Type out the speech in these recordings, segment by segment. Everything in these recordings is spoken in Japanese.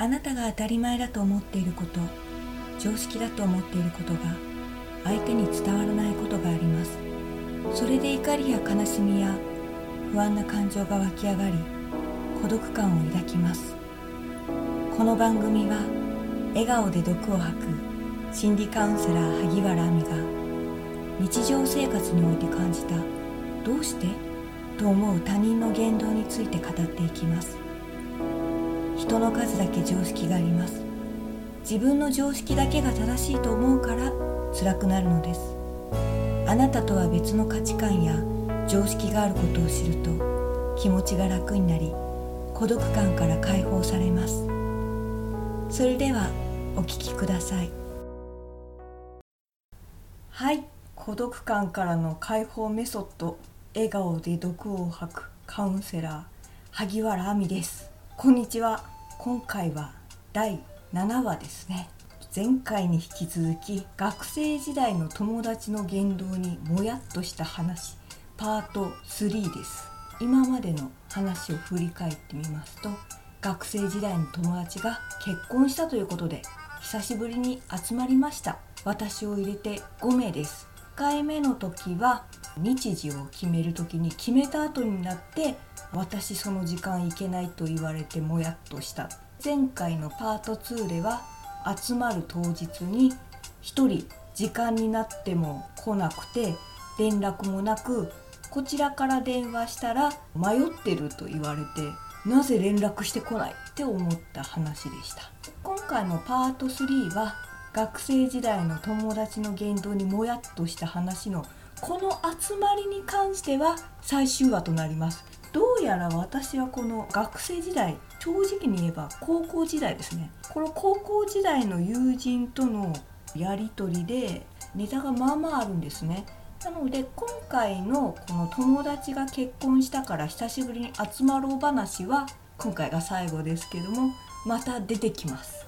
あなたが当たり前だと思っていること常識だと思っていることが相手に伝わらないことがあります。それで怒りや悲しみや不安な感情が湧き上がり孤独感を抱きます。この番組は笑顔で毒を吐く心理カウンセラー萩原亜美が日常生活において感じた「どうして?」と思う他人の言動について語っていきます。人の数だけ常識があります。自分の常識だけが正しいと思うから辛くなるのです。あなたとは別の価値観や常識があることを知ると気持ちが楽になり孤独感から解放されます。それではお聞きください。はい。孤独感からの解放メソッド笑顔で毒を吐くカウンセラー萩原亜美です。こんにちは。今回は第7話ですね。前回に引き続き学生時代の友達の言動にもやっとした話パート3です。今までの話を振り返ってみますと学生時代の友達が結婚したということで久しぶりに集まりました。私を入れて5名です。1回目の時は日時を決める時に決めた後になって私その時間行けないと言われてもやっとした。前回のパート2では集まる当日に1人時間になっても来なくて連絡もなくこちらから電話したら迷ってると言われてなぜ連絡してこないって思った話でした。今回のパート3は学生時代の友達の言動にもやっとした話のこの集まりに関しては最終話となります。どうやら私はこの学生時代正直に言えば高校時代ですね。この高校時代の友人とのやり取りでネタがまあまああるんですね。なので今回のこの友達が結婚したから久しぶりに集まろう話は今回が最後ですけどもまた出てきます。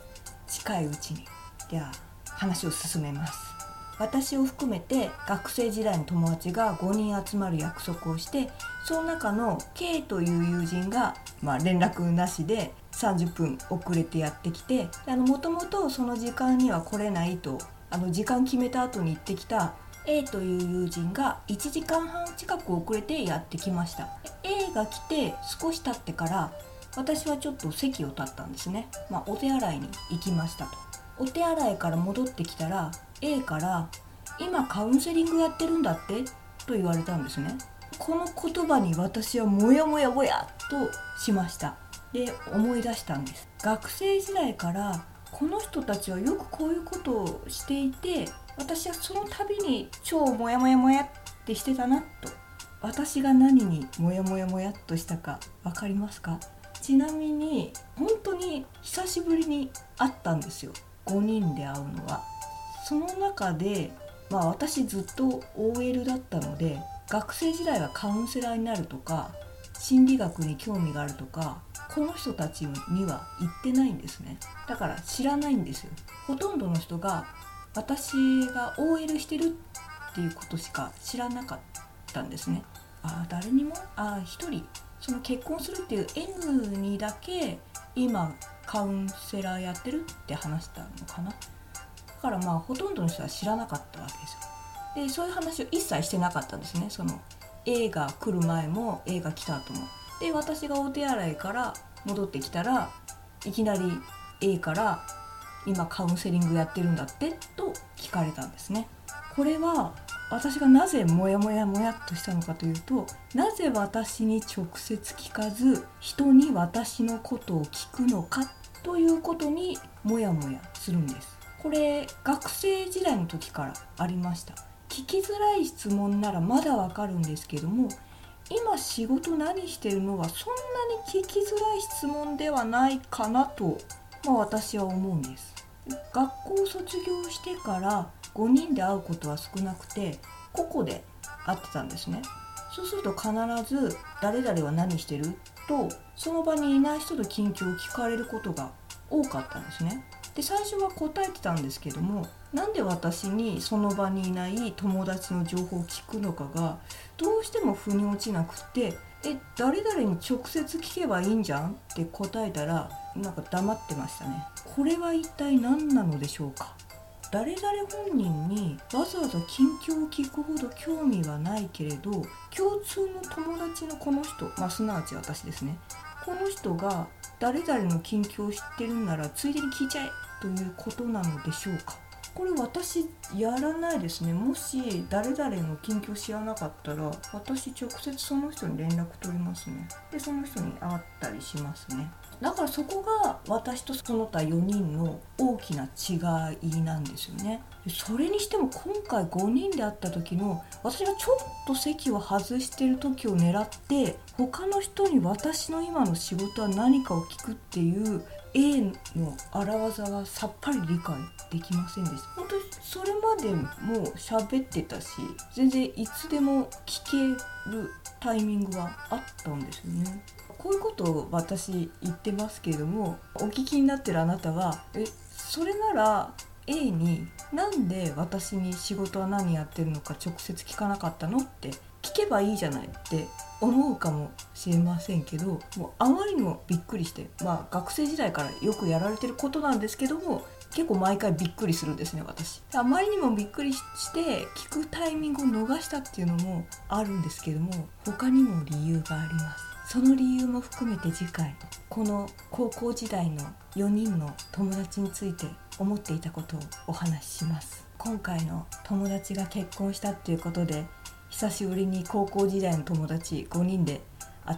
近いうちに。では話を進めます。私を含めて学生時代の友達が5人集まる約束をしてその中の K という友人が、まあ、連絡なしで30分遅れてやってきてもともとその時間には来れないとあの時間決めた後に行ってきた A という友人が1時間半近く遅れてやってきました。A が来て少し経ってから私はちょっと席を立ったんですね、まあ、お手洗いに行きましたと。お手洗いから戻ってきたら A から「今カウンセリングやってるんだって?」と言われたんですね。この言葉に私はモヤモヤモヤとしました。で思い出したんです。学生時代からこの人たちはよくこういうことをしていて私はその度に超モヤモヤモヤってしてたなと。私が何にモヤモヤモヤっとしたか分かりますか？ちなみに本当に久しぶりに会ったんですよ。5人で会うのはその中でまあ私ずっと OL だったので学生時代はカウンセラーになるとか心理学に興味があるとかこの人たちには言ってないんですね。だから知らないんですよ。ほとんどの人が私が OL してるっていうことしか知らなかったんですね。あ誰にも？あ1人。その結婚するっていう N にだけ今カウンセラーやってるって話したのかな？だからまあほとんどの人は知らなかったわけですよ。でそういう話を一切してなかったんですね。その A が来る前も A が来た後も。で私がお手洗いから戻ってきたらいきなり A から「今カウンセリングやってるんだって?」と聞かれたんですね。これは私がなぜモヤモヤモヤっとしたのかというとなぜ私に直接聞かず人に私のことを聞くのかということにモヤモヤするんです。これ学生時代の時からありました。聞きづらい質問ならまだわかるんですけども今仕事何してるのはそんなに聞きづらい質問ではないかなと、まあ、私は思うんです。学校卒業してから5人で会うことは少なくて個々で会ってたんですね。そうすると必ず「誰々は何してる?」とその場にいない人と近況を聞かれることが多かったんですね。で最初は答えてたんですけどもなんで私にその場にいない友達の情報を聞くのかがどうしても腑に落ちなくってえ誰々に直接聞けばいいんじゃんって答えたらなんか黙ってましたね。これは一体何なのでしょうか？誰々本人にわざわざ近況を聞くほど興味はないけれど共通の友達のこの人、まあ、すなわち私ですね。この人が誰々の近況を知ってるんならついでに聞いちゃえということなのでしょうか。これ私やらないですね。もし誰々の近況知らなかったら私直接その人に連絡取りますね。でその人に会ったりしますね。だからそこが私とその他4人の大きな違いなんですよね。それにしても今回5人で会った時の私がちょっと席を外してる時を狙って他の人に私の今の仕事は何かを聞くっていう A の荒技はさっぱり理解できませんでした。本当にそれまでも喋ってたし全然いつでも聞けるタイミングはあったんですよね。こういうことを私言ってますけれどもお聞きになってるあなたはえそれなら A になんで私に仕事は何やってるのか直接聞かなかったのって聞けばいいじゃないって思うかもしれませんけどもうあまりにもびっくりしてまあ学生時代からよくやられてることなんですけども結構毎回びっくりするんですね私。あまりにもびっくりして聞くタイミングを逃したっていうのもあるんですけども他にも理由があります。その理由も含めて次回この高校時代の4人の友達について思っていたことをお話しします。今回の友達が結婚したっていうことで久しぶりに高校時代の友達5人で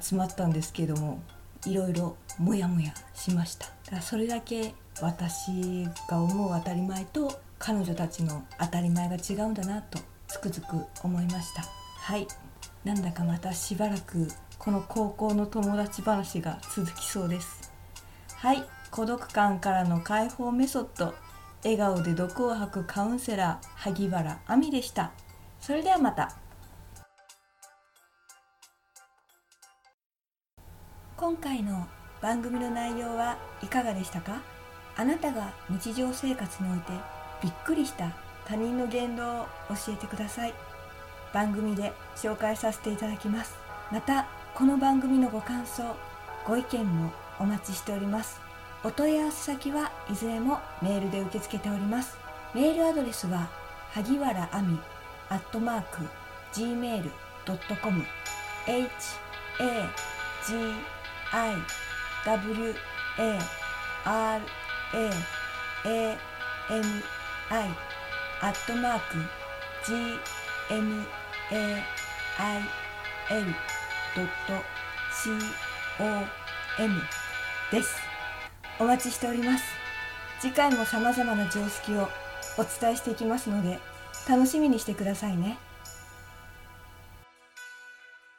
集まったんですけどもいろいろモヤモヤしました。だからそれだけ私が思う当たり前と彼女たちの当たり前が違うんだなとつくづく思いました。はい。なんだかまたしばらくこの高校の友達話が続きそうです。はい。孤独感からの解放メソッド。笑顔で毒を吐くカウンセラー萩原亜美でした。それではまた。今回の番組の内容はいかがでしたか？あなたが日常生活においてびっくりした他人の言動を教えてください。番組で紹介させていただきます。またこの番組のご感想ご意見もお待ちしております。お問い合わせ先はいずれもメールで受け付けております。メールアドレスは萩原亜美アットマーク gmail.com h a g i w a r a a m i アットマーク g m a i l .com ですお待ちしております次回も様々な常識をお伝えしていきますので楽しみにしてくださいね。